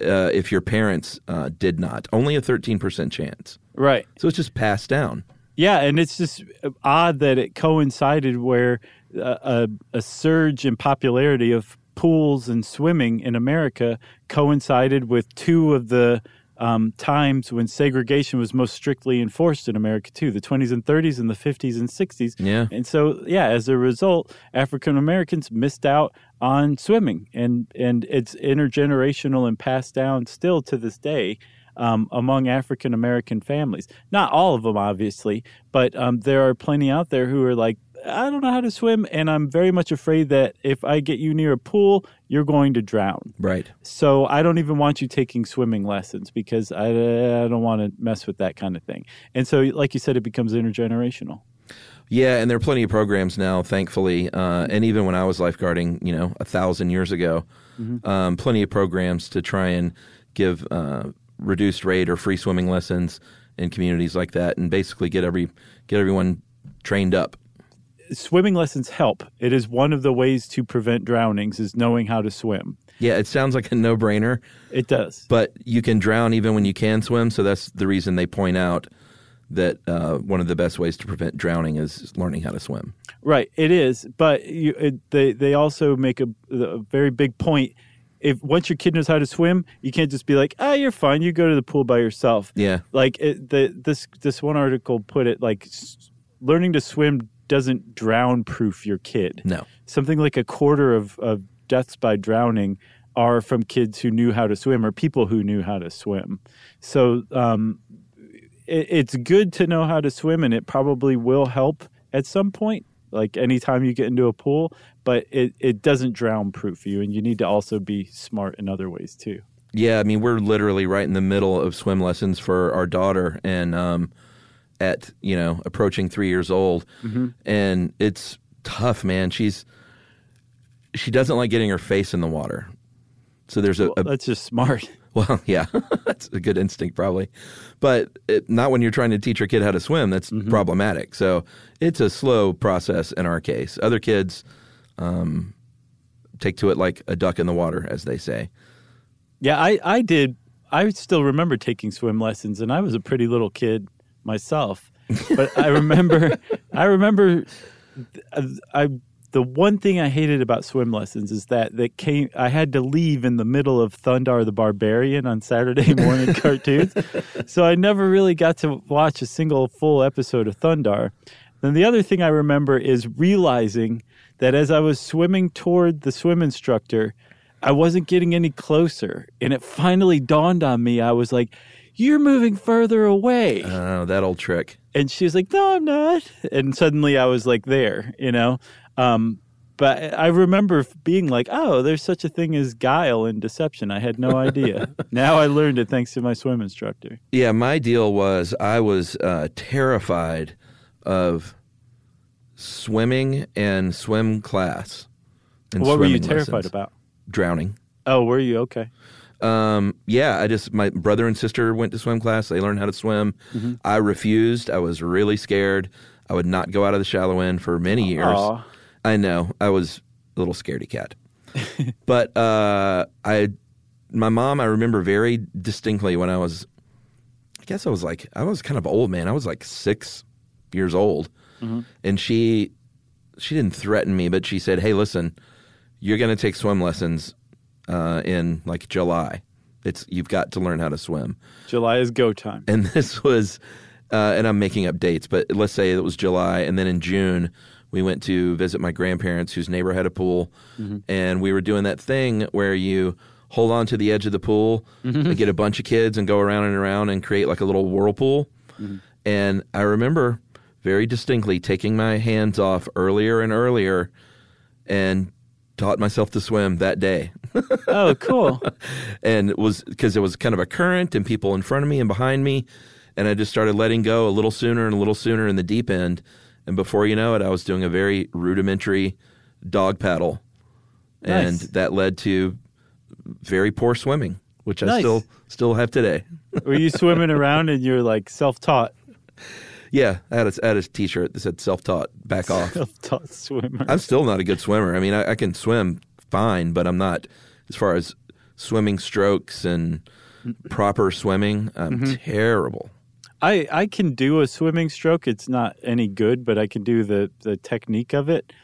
S3: uh, if your parents uh, did not. Only a 13% chance.
S2: Right.
S3: So it's just passed down.
S2: Yeah, and it's just odd that it coincided where uh, a, a surge in popularity of pools and swimming in America coincided with two of the um, times when segregation was most strictly enforced in America, too the 20s and 30s and the 50s and 60s.
S3: Yeah.
S2: And so, yeah, as a result, African Americans missed out on swimming, and, and it's intergenerational and passed down still to this day um, among African American families. Not all of them, obviously, but um, there are plenty out there who are like, I don't know how to swim, and I'm very much afraid that if I get you near a pool, you're going to drown.
S3: Right.
S2: So I don't even want you taking swimming lessons because I, I don't want to mess with that kind of thing. And so, like you said, it becomes intergenerational.
S3: Yeah, and there are plenty of programs now, thankfully. Uh, and even when I was lifeguarding, you know, a thousand years ago, um, plenty of programs to try and give uh, reduced rate or free swimming lessons in communities like that, and basically get every get everyone trained up.
S2: Swimming lessons help. It is one of the ways to prevent drownings is knowing how to swim.
S3: Yeah, it sounds like a no brainer,
S2: It does.
S3: but you can drown even when you can swim. So that's the reason they point out that uh, one of the best ways to prevent drowning is learning how to swim.
S2: Right, it is, but you, it, they they also make a, a very big point. If once your kid knows how to swim, you can't just be like, "Ah, you're fine. You go to the pool by yourself."
S3: Yeah.
S2: like it, the this this one article put it like s- learning to swim doesn't drown proof your kid.
S3: No.
S2: something like a quarter of, of deaths by drowning are from kids who knew how to swim or people who knew how to swim. So um, it, it's good to know how to swim, and it probably will help at some point, like anytime you get into a pool. But it, it doesn't drown proof you, and you need to also be smart in other ways too.
S3: Yeah, I mean, we're literally right in the middle of swim lessons for our daughter, and um, at you know approaching three years old, and it's tough, man. She's she doesn't like getting her face in the water, so there's a, a
S2: That's just smart.
S3: well, yeah, that's a good instinct probably, but it, not when you're trying to teach your kid how to swim. That's problematic. So it's a slow process in our case. Other kids um, take to it like a duck in the water, as they say.
S2: Yeah, I, I did. I still remember taking swim lessons, and I was a pretty little kid myself. But I remember, I remember, I the one thing I hated about swim lessons is that that came. I had to leave in the middle of Thundarr the Barbarian on Saturday morning cartoons, so I never really got to watch a single full episode of Thundarr. Then the other thing I remember is realizing that as I was swimming toward the swim instructor, I wasn't getting any closer. And it finally dawned on me. I was like, You're moving further away.
S3: Oh, that old trick.
S2: And she was like, No, I'm not. And suddenly I was like, There, you know? Um, but I remember being like, Oh, there's such a thing as guile and deception. I had no idea. now I learned it thanks to my swim instructor.
S3: Yeah, my deal was I was uh, terrified of swimming and swim class. and
S2: what were you terrified
S3: lessons.
S2: about?
S3: Drowning.
S2: Oh, were you? Okay.
S3: Um, yeah, I just my brother and sister went to swim class. They learned how to swim.
S2: Mm-hmm.
S3: I refused. I was really scared. I would not go out of the shallow end for many years.
S2: Aw.
S3: I know. I was a little scaredy cat. but uh, I, my mom, I remember very distinctly when I was, I guess I was like, I was kind of old, man. I was like six years old, and she, she didn't threaten me, but she said, "Hey, listen, you're going to take swim lessons uh, in like July. It's you've got to learn how to swim."
S2: July is go time.
S3: and this was uh, and i'm making up dates but let's say it was july and then in june we went to visit my grandparents whose neighbor had a pool and we were doing that thing where you hold on to the edge of the pool and get a bunch of kids and go around and around and create like a little whirlpool and i remember very distinctly taking my hands off earlier and earlier and taught myself to swim that day.
S2: Oh, cool.
S3: and it was because there was kind of a current and people in front of me and behind me. And i just started letting go a little sooner and a little sooner in the deep end. And before you know it i was doing a very rudimentary dog paddle. And that led to very poor swimming which i still still have today.
S2: Were you swimming around and you're like self taught?
S3: Yeah i had a, I had a t-shirt that said self-taught back off
S2: Self taught swimmer.
S3: i'm still not a good swimmer i mean I, I can swim fine but i'm not as far as swimming strokes and proper swimming i'm
S2: Mm-hmm.
S3: terrible
S2: I, I can do a swimming stroke. It's not any good, but I can do the, the technique of it.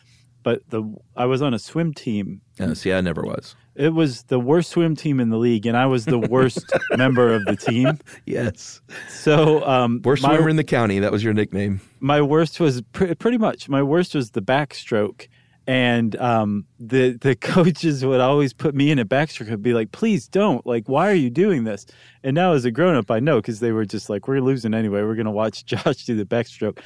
S2: But the I was on a swim team.
S3: See, I never was.
S2: It was the worst swim team in the league, and I was the worst member of the team.
S3: Yes.
S2: So um,
S3: Worst
S2: my,
S3: swimmer in the county. That was your nickname.
S2: my worst was pr- pretty much my worst was the backstroke. And um, the the coaches would always put me in a backstroke and be like, "Please don't! Like, why are you doing this?" And now, as a grown up, I know because they were just like, "We're losing anyway. We're going to watch Josh do the backstroke."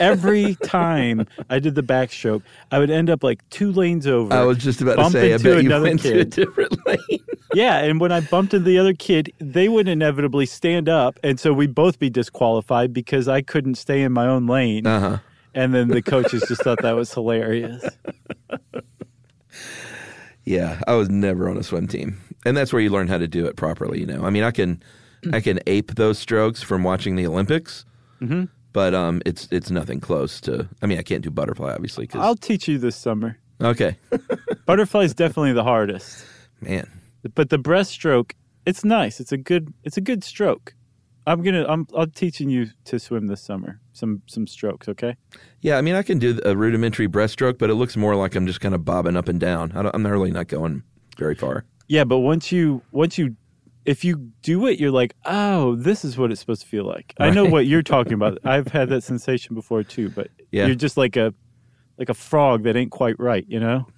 S2: Every time I did the backstroke, I would end up like two lanes over.
S3: I was just about to say, I bet you went to a
S2: kid.
S3: different lane.
S2: Yeah, and when I bumped into the other kid, they would inevitably stand up, and so we'd both be disqualified because I couldn't stay in my own lane.
S3: Uh huh.
S2: And then the coaches just thought that was hilarious.
S3: Yeah, I was never on a swim team, and that's where you learn how to do it properly. You know, I mean, I can, I can ape those strokes from watching the Olympics, but um, it's it's nothing close to. I mean, I can't do butterfly obviously. Cause,
S2: I'll teach you this summer.
S3: okay,
S2: Butterfly is definitely the hardest,
S3: man.
S2: but the breaststroke, it's nice. It's a good. It's a good stroke. I'm gonna. I'm. I'm teaching you to swim this summer. Some some strokes. Okay.
S3: Yeah, I mean, I can do a rudimentary breaststroke, but it looks more like I'm just kind of bobbing up and down. I don't, I'm really not going very far.
S2: Yeah, but once you once you if you do it, you're like, oh, this is what it's supposed to feel like. I know what you're talking about. I've had that sensation before too, but
S3: Yeah.
S2: you're just like a like a frog that ain't quite right, you know?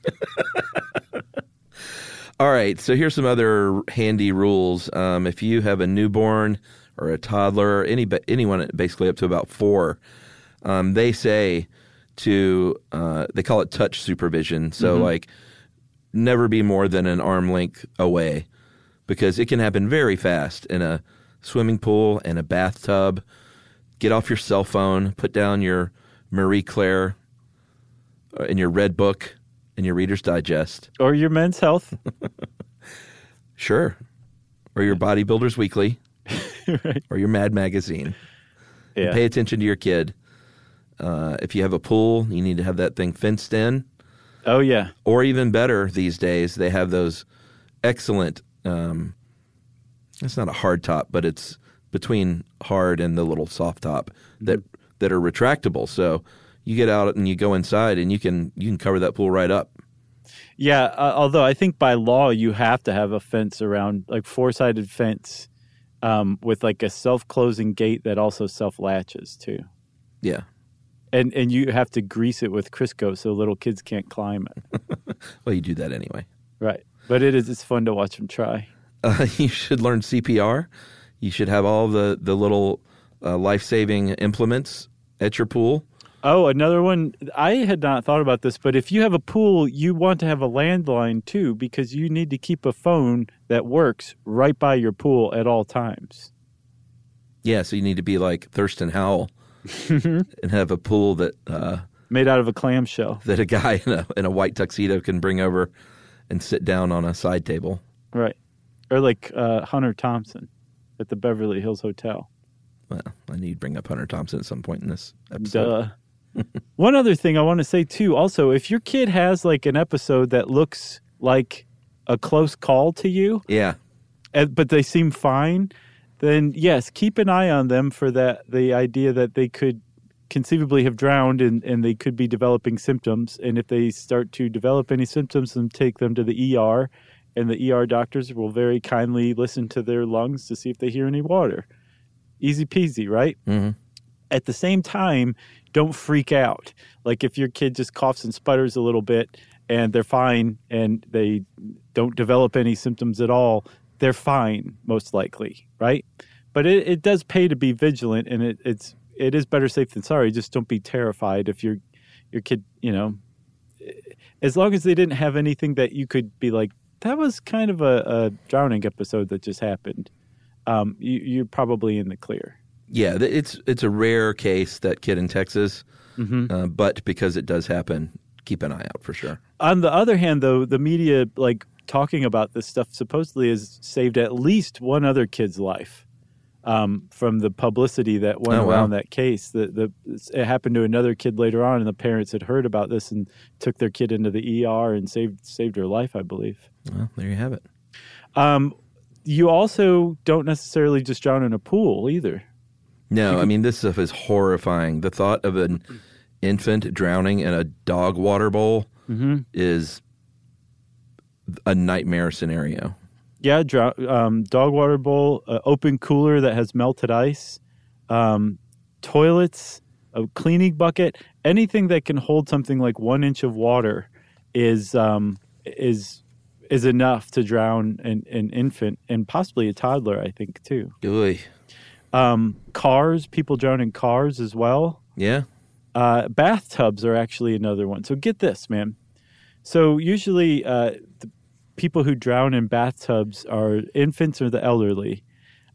S3: All right, so here's some other handy rules. Um, if you have a newborn or a toddler, any anyone basically up to about four, um, they say to uh, they call it touch supervision. So like, never be more than an arm length away, because it can happen very fast in a swimming pool and a bathtub. Get off your cell phone. Put down your Marie Claire uh, in your Redbook and your Reader's Digest.
S2: Or your men's health.
S3: Sure. Or your Bodybuilders Weekly
S2: right.
S3: or your Mad Magazine.
S2: Yeah.
S3: Pay attention to your kid. Uh, if you have a pool, you need to have that thing fenced in.
S2: Oh yeah.
S3: Or even better these days, they have those excellent. Um, it's not a hard top, but it's between hard and the little soft top that that are retractable. So you get out and you go inside, and you can you can cover that pool right up.
S2: Yeah, uh, although I think by law you have to have a fence around like four-sided fence um, with like a self-closing gate that also self-latches too.
S3: Yeah.
S2: And and you have to grease it with Crisco so little kids can't climb it.
S3: Well, you do that anyway.
S2: Right. But it is it's fun to watch them try.
S3: Uh, you should learn CPR. You should have all the the little uh, life saving implements at your pool.
S2: Oh, another one. I had not thought about this, but if you have a pool, you want to have a landline too, because you need to keep a phone that works right by your pool at all times.
S3: Yeah, so you need to be like Thurston Howell and have a pool that uh,
S2: Made out of a clamshell.
S3: that a guy in a in a white tuxedo can bring over and sit down on a side table.
S2: Right. Or like uh, Hunter Thompson at the Beverly Hills Hotel.
S3: Well, I need to bring up Hunter Thompson at some point in this episode.
S2: Duh. One other thing I want to say too, also, if your kid has like an episode that looks like a close call to you,
S3: Yeah,
S2: and- but they seem fine, then yes, keep an eye on them for that. The idea that they could conceivably have drowned and, and they could be developing symptoms. And if they start to develop any symptoms, then take them to the ER, and the ER doctors will very kindly listen to their lungs to see if they hear any water. Easy peasy, right?
S3: Mhm.
S2: At the same time, don't freak out. Like if your kid just coughs and sputters a little bit and they're fine and they don't develop any symptoms at all, they're fine, most likely, right? But it, it does pay to be vigilant and it, it's it is better safe than sorry. Just don't be terrified if your your kid, you know, as long as they didn't have anything that you could be like, that was kind of a, a drowning episode that just happened. Um, you, you're probably in the clear.
S3: Yeah. It's it's a rare case that kid in Texas, uh, but because it does happen, keep an eye out for sure.
S2: On the other hand, though, the media like talking about this stuff supposedly has saved at least one other kid's life um, from the publicity that went
S3: Oh, wow.
S2: around that case. The, the it happened to another kid later on, and the parents had heard about this and took their kid into the ER and saved saved her life, I believe.
S3: Well, there you have it.
S2: Um, you also don't necessarily just drown in a pool either.
S3: No, I mean this stuff is horrifying. The thought of an infant drowning in a dog water bowl is a nightmare scenario.
S2: Yeah, um, dog water bowl, uh, open cooler that has melted ice, um, toilets, a cleaning bucket, anything that can hold something like one inch of water is um, is is enough to drown an, an infant and possibly a toddler. I think too.
S3: Oy.
S2: Um, cars, people drown in cars as well.
S3: Yeah.
S2: Uh, bathtubs are actually another one. So get this, man. So usually, uh, the people who drown in bathtubs are infants or the elderly,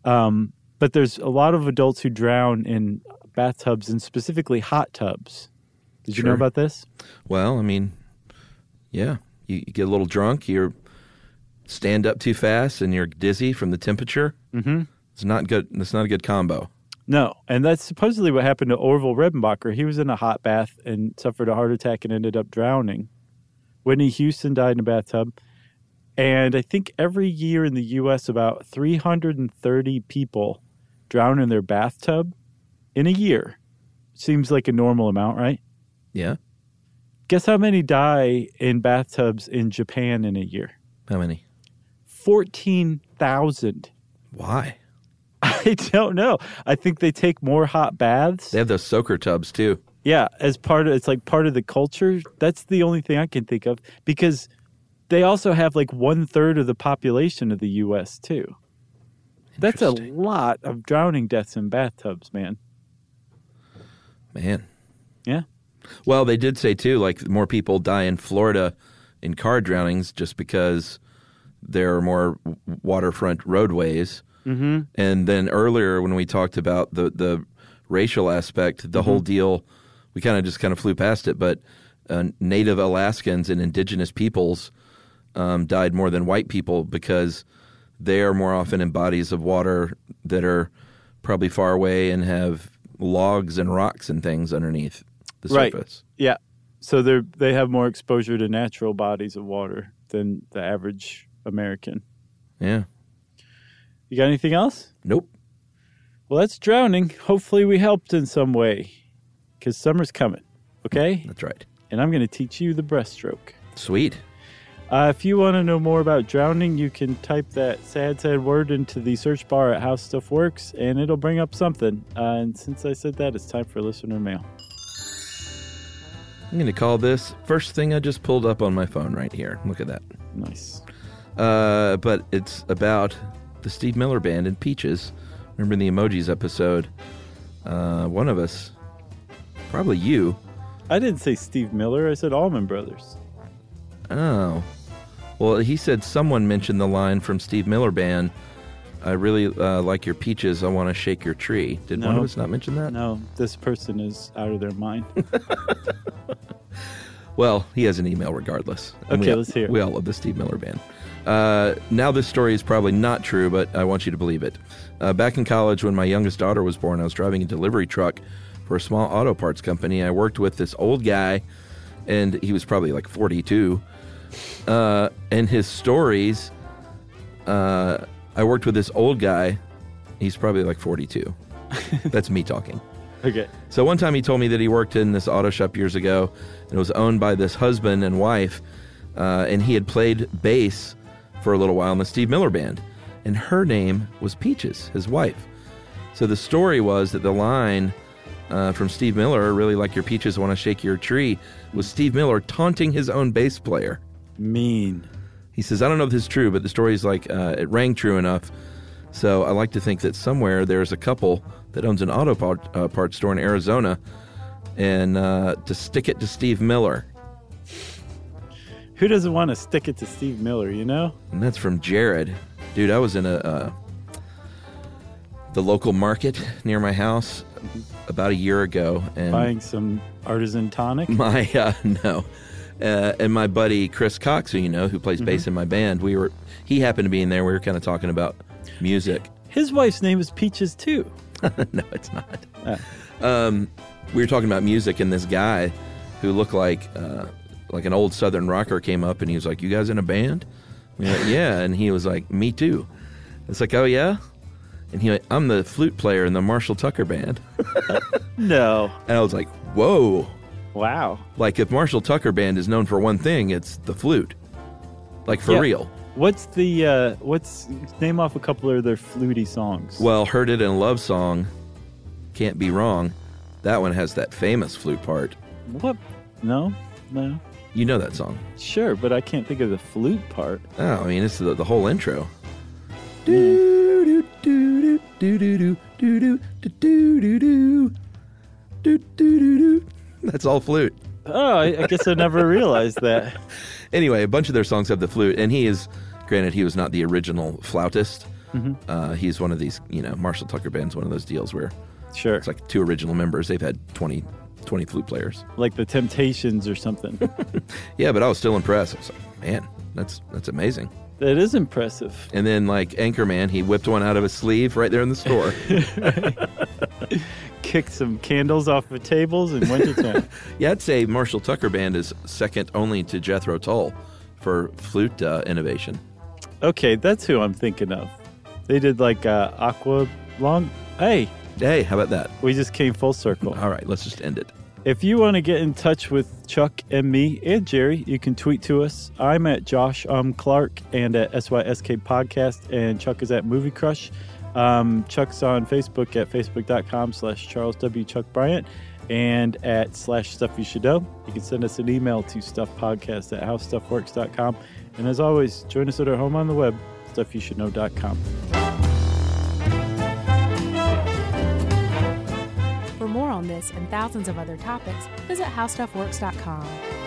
S2: um, but there's a lot of adults who drown in bathtubs and specifically hot tubs. Did you know about this?
S3: Well, I mean, yeah. You, you get a little drunk. You stand up too fast, and you're dizzy from the temperature.
S2: Mm-hmm.
S3: It's not good. It's not a good combo.
S2: No, and that's supposedly what happened to Orville Redenbacher. He was in a hot bath and suffered a heart attack and ended up drowning. Whitney Houston died in a bathtub. And I think every year in the U.S., about 330 people drown in their bathtub in a year. Seems like a normal amount, right?
S3: Yeah.
S2: Guess how many die in bathtubs in Japan in a year?
S3: How many?
S2: 14,000.
S3: Why?
S2: I don't know. I think they take more hot baths.
S3: They have those soaker tubs too.
S2: Yeah, as part of it's like part of the culture. That's the only thing I can think of because they also have like one third of the population of the U.S. too. That's a lot of drowning deaths in bathtubs, man.
S3: Man.
S2: Yeah.
S3: Well, they did say too, like more people die in Florida in car drownings just because there are more waterfront roadways. Mm-hmm. And then earlier, when we talked about the the racial aspect, the whole deal, we kind of just kind of flew past it. But uh, Native Alaskans and Indigenous peoples um, died more than white people because they are more often in bodies of water that are probably far away and have logs and rocks and things underneath the
S2: Right.
S3: surface.
S2: Yeah. So they they have more exposure to natural bodies of water than the average American.
S3: Yeah.
S2: You got anything else?
S3: Nope.
S2: Well, that's drowning. Hopefully, we helped in some way because summer's coming. Okay.
S3: That's right.
S2: And I'm going to teach you the breaststroke.
S3: Sweet.
S2: Uh, if you want to know more about drowning, you can type that sad, sad word into the search bar at How Stuff Works, and it'll bring up something. Uh, and since I said that, it's time for listener mail.
S3: I'm going to call this first thing I just pulled up on my phone right here. Look at that.
S2: Nice.
S3: Uh, but it's about the Steve Miller Band and Peaches. Remember in the emojis episode? Uh, one of us, probably you.
S2: I didn't say Steve Miller. I said Allman Brothers.
S3: Oh. Well, he said someone mentioned the line from Steve Miller Band. I really uh, like your peaches. I want to shake your tree. Did one of us not mention that?
S2: No, this person is out of their mind.
S3: Well, he has an email regardless. And
S2: Okay,
S3: we,
S2: let's hear it.
S3: We all love the Steve Miller Band. Uh, now, this story is probably not true, but I want you to believe it. Uh, back in college, when my youngest daughter was born, I was driving a delivery truck for a small auto parts company. I worked with this old guy, and he was probably like 42. Uh, and his stories, uh, I worked with this old guy. He's probably like 42. That's me talking.
S2: okay.
S3: So one time he told me that he worked in this auto shop years ago, and it was owned by this husband and wife, uh, and he had played bass for a little while in the Steve Miller Band, and her name was Peaches, his wife. So the story was that the line uh, from Steve Miller, "Really like your peaches, want to shake your tree," was Steve Miller taunting his own bass player.
S2: Mean.
S3: He says, I don't know if this is true, but the story's like, uh, it rang true enough. So I like to think that somewhere there's a couple that owns an auto part, uh, parts store in Arizona and uh, to stick it to Steve Miller.
S2: Who doesn't want to stick it to Steve Miller, you know?
S3: And that's from Jared. Dude, I was in a uh, the local market near my house about a year ago. and
S2: Buying some artisan tonic.
S3: my uh, no uh, and my buddy chris cox who you know who plays bass in my band we were he happened to be in there we were kind of talking about music
S2: His wife's name is Peaches, too.
S3: no it's not
S2: Ah.
S3: um, we were talking about music and this guy who looked like uh, like an old southern rocker came up and he was like you guys in a band we were like, yeah and he was like me too it's like oh yeah and he went, i'm the flute player in the marshall tucker band
S2: No.
S3: and i was like whoa
S2: Wow.
S3: Like if Marshall Tucker Band is known for one thing, it's the flute. Like for
S2: Yeah.
S3: real.
S2: What's the, uh, what's, name off a couple of their fluty songs.
S3: Well, Heard It in Love Song, Can't Be Wrong. That one has that famous flute part.
S2: What? No? No.
S3: You know that song.
S2: Sure, but I can't think of the flute part.
S3: Oh, I mean, it's the, the whole intro. Do do do do do do do do do do do do do do do. That's all flute.
S2: Oh, I, I guess I never realized that.
S3: Anyway, a bunch of their songs have the flute, and he is, granted, he was not the original flautist. Uh, he's one of these, you know, Marshall Tucker Band's one of those deals where
S2: Sure.
S3: it's like two original members. They've had 20, 20 flute players.
S2: like the Temptations or something.
S3: Yeah, but I was still impressed. I was like, man, that's that's amazing.
S2: that is impressive.
S3: And then like Anchorman, he whipped one out of his sleeve right there in the store.
S2: kicked some candles off of tables and went to town.
S3: Yeah, I'd say Marshall Tucker Band is second only to Jethro Tull for flute uh, innovation.
S2: okay, that's who I'm thinking of. They did like uh, Aqua Long. Hey,
S3: Hey, how about that?
S2: we just came full circle.
S3: All right, let's just end it.
S2: If you want to get in touch with Chuck and me and Jerry, you can tweet to us. I'm at Josh um, Clark and at SYSK Podcast, and Chuck is at Movie Crush. Um, Chuck's on Facebook at facebook.com slash Charles W. Chuck Bryant and at slash Stuff You Should Know. You can send us an email to stuffpodcast at howstuffworks.com. And as always, join us at our home on the web, stuffyoushouldknow.com.
S1: this and thousands of other topics, visit howstuffworks.com.